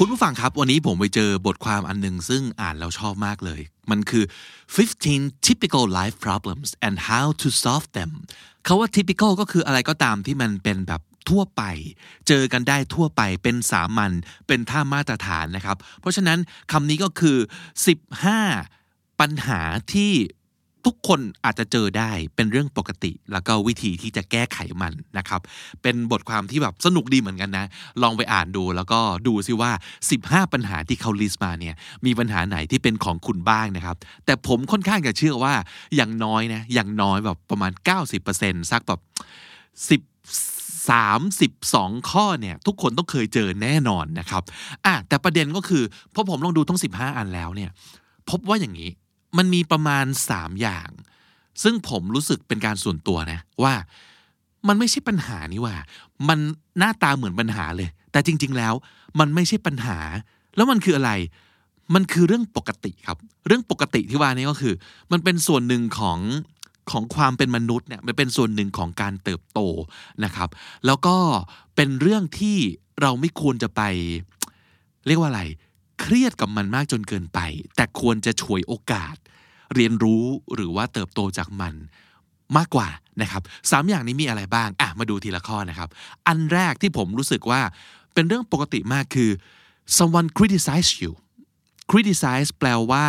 คุณผู้ฟังครับ วันนี้ผมไปเจอบทความอันหนึงซึ่งอ่านแล้วชอบมากเลย มันคือ 15 typical life problems and how to solve them เขาว่า typical ก็คืออะไรก็ตามที่มันเป็นแบบทั่วไป เจอกันได้ทั่วไปเป็นสามัญเป็นท่ามาตรฐานนะครับ เพราะฉะนั้นคำนี้ก็คือ 15 ปัญหาที่ ทุกคนอาจจะเจอได้เป็นเรื่องปกติ แล้วก็วิธีที่จะแก้ไขมันนะครับ เป็นบทความที่แบบสนุกดีเหมือนกันนะ ลองไปอ่านดูแล้วก็ดูซิว่า 15 ปัญหาที่เขาลิสต์มาเนี่ยมีปัญหาไหนที่เป็นของคุณบ้างนะครับ แต่ผมค่อนข้างจะเชื่อว่าอย่างน้อยนะอย่างน้อยแบบประมาณ 90%สักแบบ 10 32 ข้อเนี่ยทุกคนต้องเคยเจอแน่นอนนะครับอะแต่ประเด็นก็คือพอผมลองดูทั้ง 15 อันแล้วเนี่ยพบว่าอย่างนี้ มันมีประมาณ 3 อย่าง ซึ่งผมรู้สึกเป็นการส่วนตัวนะ ว่ามันไม่ใช่ปัญหานี่ว่า มันหน้าตาเหมือนปัญหาเลย แต่จริง ๆ แล้ว มันไม่ใช่ปัญหา แล้วมันคืออะไร มันคือเรื่องปกติครับ เรื่องปกติที่ว่านี่ก็คือ มันเป็นส่วนหนึ่งของของความเป็นมนุษย์เนี่ยมันเป็นส่วนหนึ่งของการเติบโตนะครับ แล้วก็เป็นเรื่องที่เราไม่ควรจะไป เรียกว่าอะไร เครียดกับมันมากจนเกินไป แต่ควรจะฉวยโอกาส เรียนรู้หรือว่าเติบโตจากมันมากกว่านะครับสามอย่างนี้มีอะไรบ้างอะมาดูทีละข้อนะครับ อันแรกที่ผมรู้สึกว่าเป็นเรื่องปกติมากคือ someone criticize you criticize แปลว่า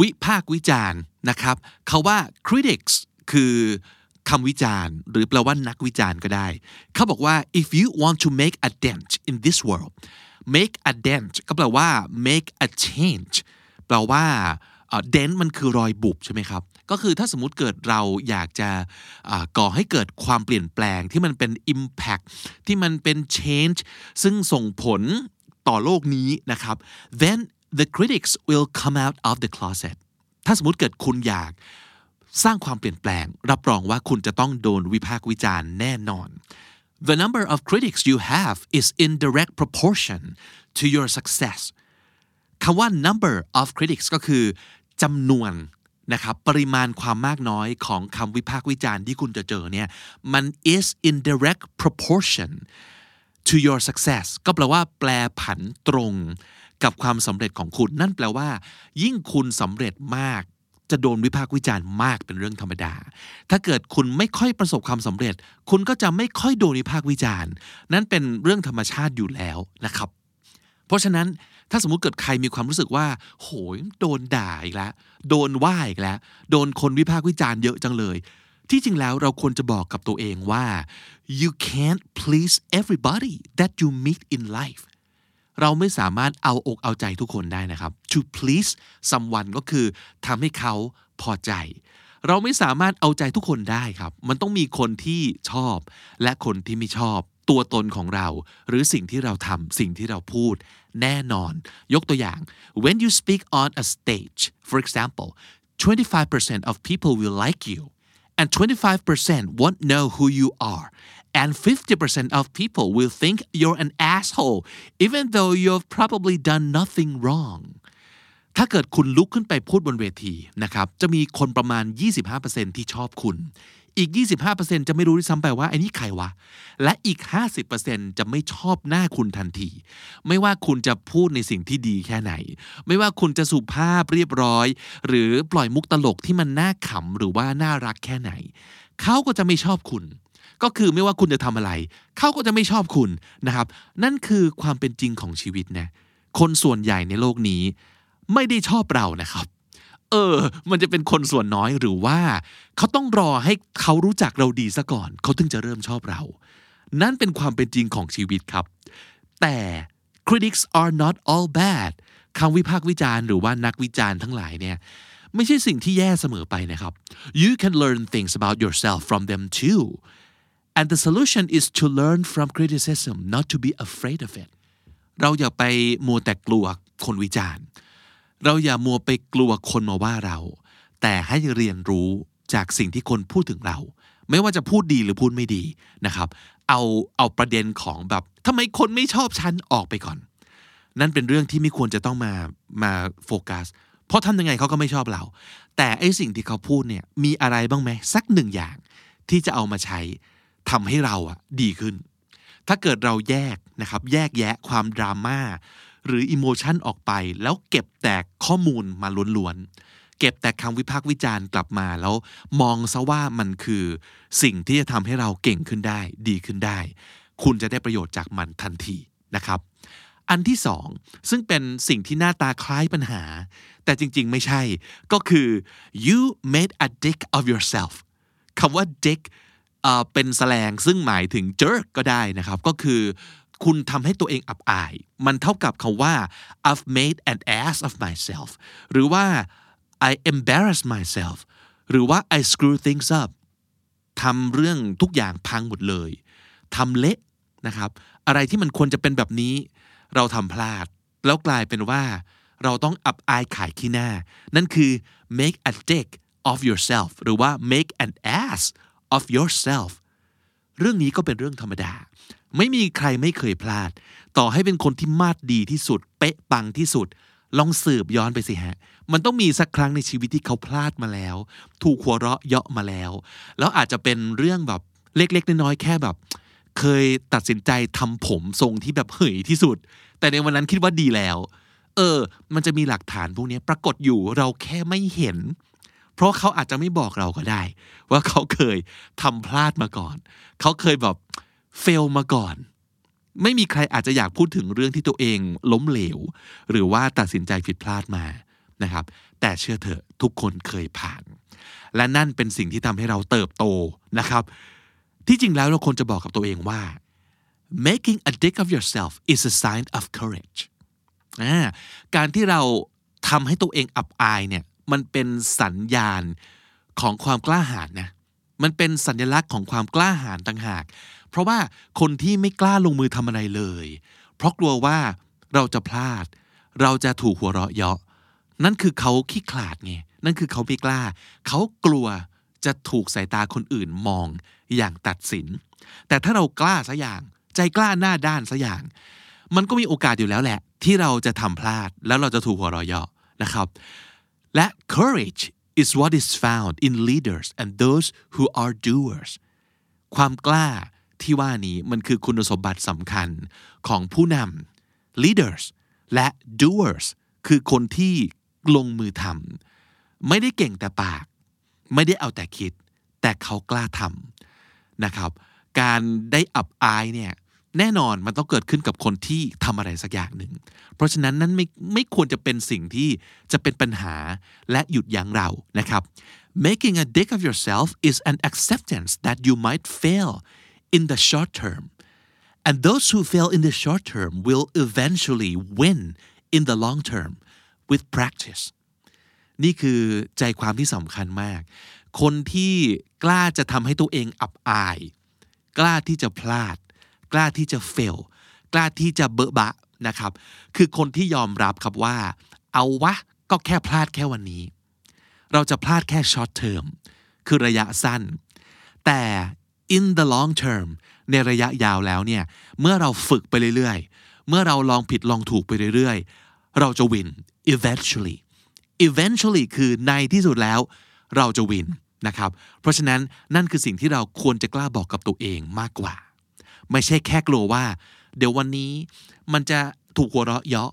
วิพากษ์วิจารณ์นะครับคาว่า critics คือคำวิจารณ์ หรือแปลว่านักวิจารณ์ก็ได้ เขาบอกว่า if you want to make a dent in this world make a dent ก็แปลว่า make a change แปลว่า dent มันคือรอยบุบใช่ไหมครับ ก็คือถ้าสมมติเกิดเราอยากจะก่อให้เกิดความเปลี่ยนแปลงที่มันเป็น impact ที่มันเป็น change ซึ่งส่งผลต่อโลกนี้นะครับ then the critics will come out of the closet ถ้าสมมติเกิดคุณอยากสร้างความเปลี่ยนแปลง รับรองว่าคุณจะต้องโดนวิพากษ์วิจารณ์แน่นอน The number of critics you have is in direct proportion to your success คำว่า number of critics ก็คือจำนวนนะครับปริมาณความมากน้อยของคำวิพากษ์วิจารณ์ที่คุณจะเจอเนี่ยมัน is in direct proportion to your success ก็แปลว่าแปลผันตรงกับความสำเร็จของคุณ นั่นแปลว่า ยิ่งคุณสำเร็จมาก จะโดนวิพากษ์วิจารณ์มากเป็นเรื่องธรรมดา ถ้าเกิดคุณไม่ค่อยประสบความสำเร็จ คุณก็จะไม่ค่อยโดนวิพากษ์วิจารณ์ นั่นเป็นเรื่องธรรมชาติอยู่แล้วนะครับ เพราะฉะนั้นถ้าสมมุติเกิดใครมีความรู้สึกว่า โหยโดนด่าอีกแล้ว โดนว่าอีกแล้ว โดนคนวิพากษ์วิจารณ์เยอะจังเลย ที่จริงแล้วเราควรจะบอกกับตัวเองว่า you can't please everybody that you meet in life เราไม่สามารถเอาอกเอาใจทุกคนได้นะครับ to please someone ก็คือทำให้เขาพอใจ เราไม่สามารถเอาใจทุกคนได้ครับ มันต้องมีคนที่ชอบ และคนที่ไม่ชอบ ตัวตนของเรา หรือสิ่งที่เราทำสิ่งที่เราพูด แน่นอน ยกตัวอย่าง when you speak on a stage for example 25% of people will like you and 25% won't know who you are and 50% of people will think you're an asshole even though you've probably done nothing wrong ถ้าเกิดคุณลุกขึ้นไปพูดบนเวทีนะครับ จะมีคนประมาณ 25%ที่ชอบคุณ อีก 25%จะไม่รู้ด้วยซ้ำไปว่าไอ้นี่ใครวะ และอีก 50%จะไม่ชอบหน้าคุณทันที ไม่ว่าคุณจะพูดในสิ่งที่ดีแค่ไหน ไม่ว่าคุณจะสุภาพเรียบร้อย หรือปล่อยมุกตลกที่มันน่าขำหรือว่าน่ารักแค่ไหน เขาก็จะไม่ชอบคุณ ก็คือไม่ว่าคุณจะทำอะไร เขาก็จะไม่ชอบคุณนะครับ นั่นคือความเป็นจริงของชีวิตนะคนส่วนใหญ่ในโลกนี้ ไม่ได้ชอบเรานะครับ เออ มันจะเป็นคนส่วนน้อยหรือว่า เขาต้องรอให้เขารู้จักเราดีซะก่อน เขาถึงจะเริ่มชอบเรา นั่นเป็นความเป็นจริงของชีวิตครับ แต่ critics are not all bad คำวิพากษ์วิจารณ์หรือว่านักวิจารณ์ทั้งหลายเนี่ยไม่ใช่สิ่งที่แย่เสมอไปนะครับ you can learn things about yourself from them too and the solution is to learn from criticism not to be afraid of it เราอย่าไปมัวแต่กลัวคนวิจารณ์ เราอย่ามัวไปกลัวคนมาว่าเรา แต่ให้เรียนรู้จากสิ่งที่คนพูดถึงเรา ไม่ว่าจะพูดดีหรือพูดไม่ดีนะครับ เอาเอาประเด็นของแบบทำไมคนไม่ชอบฉันออกไปก่อน นั่นเป็นเรื่องที่ไม่ควรจะต้องมามาโฟกัสเพราะทำยังไงเขาก็ไม่ชอบเรา แต่ไอสิ่งที่เขาพูดเนี่ยมีอะไรบ้างไหมสักหนึ่งอย่างที่จะเอามาใช้ ทำให้เราอะดีขึ้น ถ้าเกิดเราแยกนะครับ แยกแยะความดราม่าหรืออิโมชันออกไป แล้วเก็บแต่ข้อมูลมาล้วนๆ เก็บแต่คำวิพากษ์วิจารณ์กลับมาแล้วมองซะว่ามันคือสิ่งที่จะทำให้เราเก่งขึ้นได้ ดีขึ้นได้ คุณจะได้ประโยชน์จากมันทันทีนะครับ อันที่สองซึ่งเป็นสิ่งที่หน้าตาคล้ายปัญหา แต่จริงๆไม่ใช่ก็คือ you made a dick of yourself คำว่า dick เป็นแสลงซึ่งหมายถึง jerk ก็ได้นะครับ ก็คือคุณทำให้ตัวเองอับอาย มันเท่ากับคำว่า I've made an ass of myself หรือว่า I embarrass myself หรือว่า I screw things up ทำเรื่องทุกอย่างพังหมดเลยทำเละนะครับ อะไรที่มันควรจะเป็นแบบนี้ เราทำพลาด แล้วกลายเป็นว่า เราต้องอับอายขายขี้หน้า นั่นคือ make a dick of yourself หรือว่า make an ass of yourself เรื่องนี้ก็เป็นเรื่องธรรมดา ไม่มีใครไม่เคยพลาด ต่อให้เป็นคนที่มาดดีที่สุด เป๊ะปังที่สุด ลองสืบย้อนไปสิฮะ มันต้องมีสักครั้งในชีวิตที่เขาพลาดมาแล้ว ถูกหัวเราะเยาะมาแล้ว แล้วอาจจะเป็นเรื่องแบบเล็ก ๆ น้อยๆแค่แบบ เคยตัดสินใจทำผมทรงที่แบบเหยที่สุด แต่ในวันนั้นคิดว่าดีแล้ว เออ มันจะมีหลักฐานพวกนี้ปรากฏอยู่เราแค่ไม่เห็น เพราะเขาอาจจะไม่บอกเราก็ได้ ว่าเขาเคยทำพลาดมาก่อน เขาเคยแบบเฟลมาก่อน ไม่มีใครอาจจะอยากพูดถึงเรื่องที่ตัวเองล้มเหลว หรือว่าตัดสินใจผิดพลาดมานะครับ แต่เชื่อเถอะทุกคนเคยผ่าน และนั่นเป็นสิ่งที่ทำให้เราเติบโตนะครับ ที่จริงแล้วเราควรจะบอกกับตัวเองว่า making a dick of yourself is a sign of courage การที่เราทำให้ตัวเองอับอายเนี่ย มันเป็นสัญญาณของความกล้าหาญนะมันเป็นสัญลักษณ์ของความกล้าหาญต่างหาก เพราะว่าคนที่ไม่กล้าลงมือทำอะไรเลย เพราะกลัวว่าเราจะพลาด เราจะถูกหัวเราะเยาะ นั่นคือเขาขี้ขลาดไง นั่นคือเขาไม่กล้า เขากลัวจะถูกสายตาคนอื่นมองอย่างตัดสิน แต่ถ้าเรากล้าสัอย่าง ใจกล้าหน้าด้านสัอย่าง มันก็มีโอกาสอยู่แล้วแหละ ที่เราจะทำพลาดแล้วเราจะถูกหัวเราะเยาะนะครับ และ courage is what is found in leaders and those who are doers ความกล้าที่ว่านี้มันคือคุณสมบัติสำคัญของผู้นำ leaders และ doers คือคนที่ลงมือทำไม่ได้เก่งแต่ปาก ไม่ได้เอาแต่คิด แต่เขากล้าทำนะครับ การได้อับอายเนี่ย แน่นอนมันต้องเกิดขึ้นกับคนที่ทำอะไรสักอย่างหนึ่ง เพราะฉะนั้นนั้นไม่ไม่ควรจะเป็นสิ่งที่จะเป็นปัญหาและหยุดยั้งเรานะครับ making a dick of yourself is an acceptance that you might fail in the short term and those who fail in the short term will eventually win in the long term with practice นี่คือใจความที่สำคัญมาก คนที่กล้าจะทำให้ตัวเองอับอาย กล้าที่จะพลาด กล้าที่จะเฟลกล้าที่จะเบอะบะนะครับ คือคนที่ยอมรับครับว่า เอาวะก็แค่พลาดแค่วันนี้ เราจะพลาดแค่ short term คือระยะสั้น แต่ in the long term ในระยะยาวแล้วเนี่ย เมื่อเราฝึกไปเรื่อยๆ เมื่อเราลองผิดลองถูกไปเรื่อยๆ เราจะวิน eventually eventually คือในที่สุดแล้ว เราจะวินนะครับ เพราะฉะนั้นนั่นคือสิ่งที่เราควรจะกล้าบอกกับตัวเองมากกว่า ไม่ใช่แค่กลัวว่า เดี๋ยววันนี้มันจะถูกหัวเราะเยาะ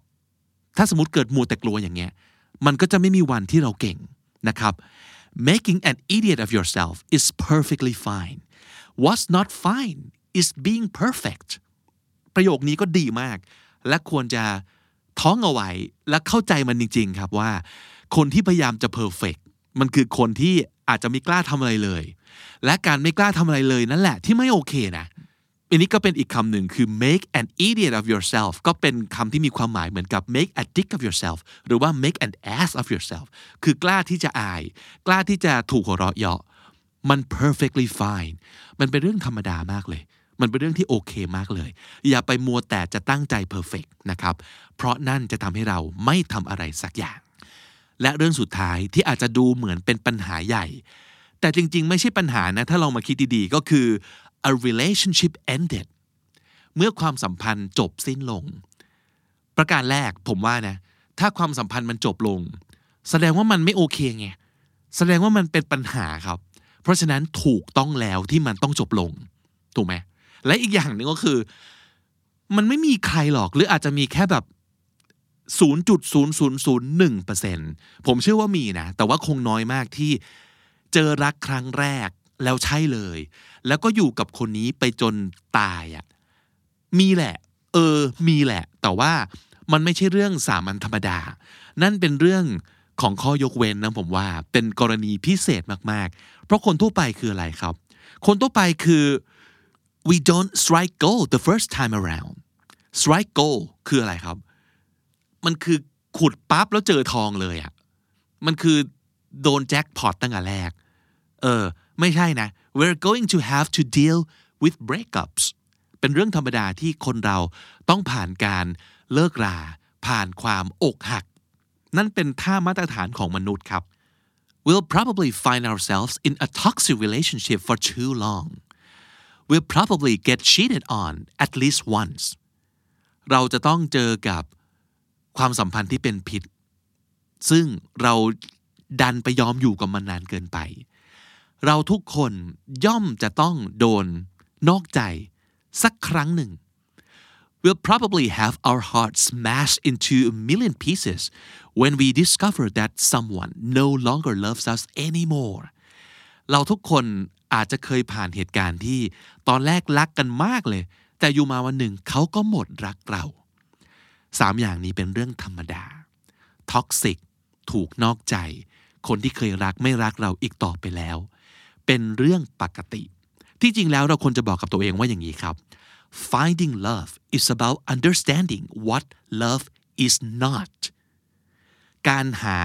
ถ้าสมมติเกิดมัวแต่กลัวอย่างเงี้ย มันก็จะไม่มีวันที่เราเก่งนะครับ making an idiot of yourself is perfectly fine what's not fine is being perfect ประโยคนี้ก็ดีมาก และควรจะท้องเอาไว้และเข้าใจมันจริง ๆ ครับว่า คนที่พยายามจะ perfect มันคือคนที่อาจจะไม่กล้าทำอะไรเลย และการไม่กล้าทำอะไรเลยนั่นแหละที่ไม่โอเคนะ อันนี้ก็เป็นอีกคำหนึ่งคือ make an idiot of yourself ก็เป็นคำที่มีความหมายเหมือนกับ make a dick of yourself หรือว่า make an ass of yourself คือกล้าที่จะอาย กล้าที่จะถูกหัวเราะเยาะมัน perfectly fine มันเป็นเรื่องธรรมดามากเลย มันเป็นเรื่องที่โอเคมากเลย อย่าไปมัวแต่จะตั้งใจ perfect นะครับ เพราะนั่นจะทำให้เราไม่ทำอะไรสักอย่าง และเรื่องสุดท้ายที่อาจจะดูเหมือนเป็นปัญหาใหญ่ แต่จริงๆ ไม่ใช่ปัญหานะ ถ้าลองมาคิดดีๆ ก็คือ a relationship ended เมื่อความสัมพันธ์จบสิ้นลง ประการแรกผมว่านะ ถ้าความสัมพันธ์มันจบลง แสดงว่ามันไม่โอเคไง แสดงว่ามันเป็นปัญหาครับ เพราะฉะนั้นถูกต้องแล้วที่มันต้องจบลง ถูกไหม และอีกอย่างหนึ่งก็คือ มันไม่มีใครหรอกหรืออาจจะมีแค่แบบ0.0001%ผมเชื่อว่ามีนะ แต่ว่าคงน้อยมากที่เจอรักครั้งแรก แล้วใช่เลย แล้วก็อยู่กับคนนี้ไปจนตายอะ่ะมีแหละ เออ มีแหละ แต่ว่ามันไม่ใช่เรื่องสามัญธรรมดา นั่นเป็นเรื่องของข้อยกเว้นนะผมว่า เป็นกรณีพิเศษมากๆ เพราะคนทั่วไปคืออะไรครับ คนทั่วไปคือ we don't strike gold the first time around strike gold คืออะไรครับ มันคือขุดปั๊บแล้วเจอทองเลยอะ่ะ มันคือโดนแจ็คพอตตั้งแต่แรก เออ ไม่ใช่นะ we're going to have to deal with breakups เป็นเรื่องธรรมดาที่คนเราต้องผ่านการเลิกรา ผ่านความอกหัก นั่นเป็นท่ามาตรฐานของมนุษย์ครับ We'll probably find ourselves in a toxic relationship for too long. We'll probably get cheated on at least once. เราจะต้องเจอกับความสัมพันธ์ที่เป็นพิษ ซึ่งเราดันไปยอมอยู่กับมันนานเกินไป เราทุกคนย่อมจะต้องโดนนอกใจสักครั้งหนึ่ง We'll probably have our hearts smashed into a million pieces when we discover that someone no longer loves us anymore เราทุกคนอาจจะเคยผ่านเหตุการณ์ที่ตอนแรกรักกันมากเลย แต่อยู่มาวันหนึ่งเขาก็หมดรักเราสามอย่างนี้เป็นเรื่องธรรมดาท็อกซิกถูกนอกใจ คนที่เคยรักไม่รักเราอีกต่อไปแล้ว เป็นเรื่องปกติ ที่จริงแล้วเราควรจะบอกกับตัวเองว่าอย่างนี้ครับ finding love is about understanding what love is not การหา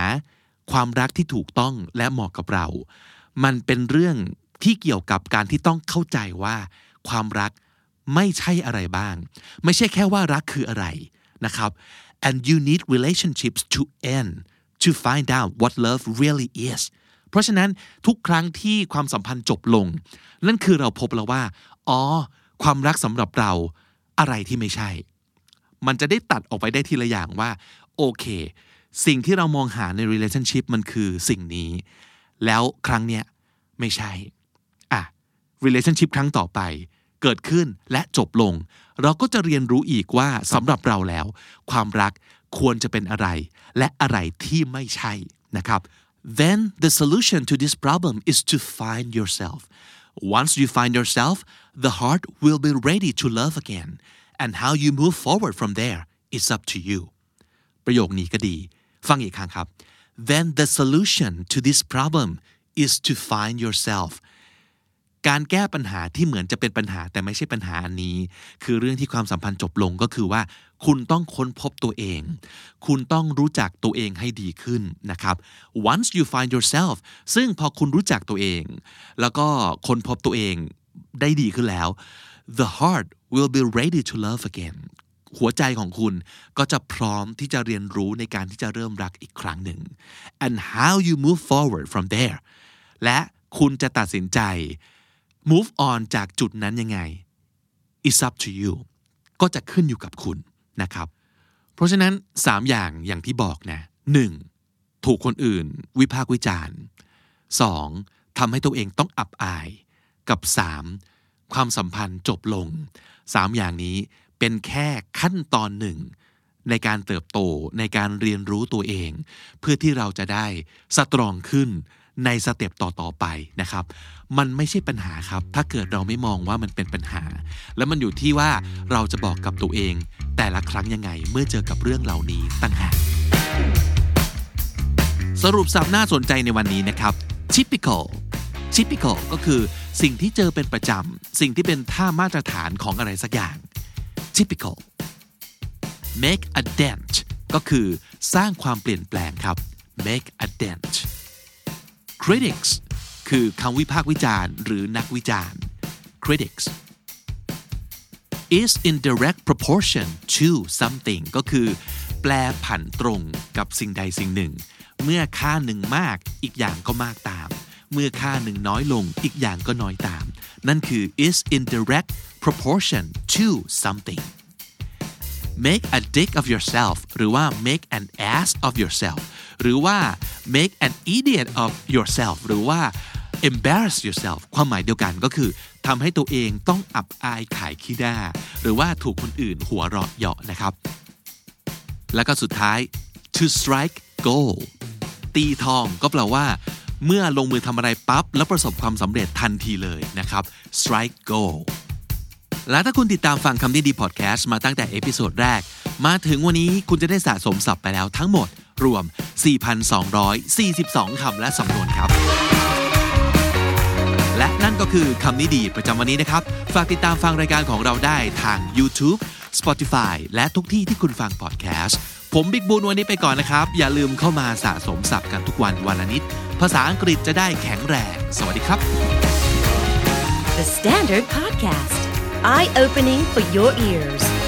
ความรักที่ถูกต้องและเหมาะกับเรา มันเป็นเรื่องที่เกี่ยวกับการที่ต้องเข้าใจว่า ความรักไม่ใช่อะไรบ้าง ไม่ใช่แค่ว่ารักคืออะไรนะครับ and you need relationships to end to find out what love really is เพราะฉะนั้นทุกครั้งที่ความสัมพันธ์จบลง นั่นคือเราพบแล้วว่า อ๋อ ความรักสำหรับเราอะไรที่ไม่ใช่ มันจะได้ตัดออกไปได้ทีละอย่างว่า โอเค สิ่งที่เรามองหาใน relationship มันคือสิ่งนี้ แล้วครั้งเนี้ยไม่ใช่อะ relationship ครั้งต่อไปเกิดขึ้นและจบลง เราก็จะเรียนรู้อีกว่าสำหรับเราแล้ว ความรักควรจะเป็นอะไร และอะไรที่ไม่ใช่นะครับ then the solution to this problem is to find yourself once you find yourself the heart will be ready to love again and how you move forward from there is up to you ประโยคนี้ก็ดี ฟังอีกครั้งครับ then the solution to this problem is to find yourself การแก้ปัญหาที่เหมือนจะเป็นปัญหาแต่ไม่ใช่ปัญหาอันนี้ คือเรื่องที่ความสัมพันธ์จบลงก็คือว่า คุณต้องค้นพบตัวเอง คุณต้องรู้จักตัวเองให้ดีขึ้นนะครับ once you find yourself ซึ่งพอคุณรู้จักตัวเอง แล้วก็ค้นพบตัวเองได้ดีขึ้นแล้ว the heart will be ready to love again หัวใจของคุณก็จะพร้อมที่จะเรียนรู้ในการที่จะเริ่มรักอีกครั้งหนึ่ง and how you move forward from there และคุณจะตัดสินใจ move on จากจุดนั้นยังไง it's up to you ก็จะขึ้นอยู่กับคุณนะครับ เพราะฉะนั้น 3 อย่างอย่างที่บอกนะ 1. ถูกคนอื่น วิพากษ์วิจารณ์ 2. ทำให้ตัวเองต้องอับอาย กับ 3. ความสัมพันธ์จบลง 3 อย่างนี้เป็นแค่ขั้นตอนหนึ่งในการเติบโตในการเรียนรู้ตัวเอง เพื่อที่เราจะได้สตรองขึ้น ในสเต็ปต่อๆไปนะครับ มันไม่ใช่ปัญหาครับ ถ้าเกิดเราไม่มองว่ามันเป็นปัญหา แล้วมันอยู่ที่ว่าเราจะบอกกับตัวเอง แต่ละครั้งยังไงเมื่อเจอกับเรื่องเหล่านี้ตั้งหากสรุปสับน่าสนใจในวันนี้นะครับ typical typical ก็คือสิ่งที่เจอเป็นประจำ สิ่งที่เป็นท่ามาตรฐานของอะไรสักอย่าง typical make a dent ก็คือสร้างความเปลี่ยนแปลงครับ make a dent critics คือคำวิพากษ์วิจารณ์หรือนักวิจารณ์ critics is in direct proportion to something ก็คือแปลผันตรงกับสิ่งใดสิ่งหนึ่ง เมื่อค่าหนึ่งมากอีกอย่างก็มากตาม เมื่อค่าหนึ่งน้อยลงอีกอย่างก็น้อยตาม นั่นคือ is in direct proportion to something make a dick of yourself หรือว่า make an ass of yourself หรือว่า make an idiot of yourself หรือว่า embarrass yourself ความหมายเดียวกันก็คือทำให้ตัวเองต้องอับอายขายขี้หน้า หรือว่าถูกคนอื่นหัวเราะเยาะนะครับ แล้วก็สุดท้าย to strike gold ตีทองก็แปลว่า เมื่อลงมือทำอะไรปั๊บแล้วประสบความสำเร็จทันทีเลยนะครับ strike gold และถ้าคุณติดตามฟังคำนี้ดีพอดแคสต์มาตั้งแต่ episode แรก มาถึงวันนี้คุณจะได้สะสมศัพท์ไปแล้วทั้งหมด รวม 4,242 คำและสำนวนครับ และนั่นก็คือคำนี้ดีประจำวันนี้นะครับ ฝากติดตามฟังรายการของเราได้ทาง YouTube Spotify และทุกที่ที่คุณฟังพอดแคสต์ ผมบิ๊กบูนวันนี้ไปก่อนนะครับ อย่าลืมเข้ามาสะสมศัพท์กันทุกวันวันละนิด ภาษาอังกฤษจะได้แข็งแรง สวัสดีครับ The Standard Podcast, eye opening for your ears.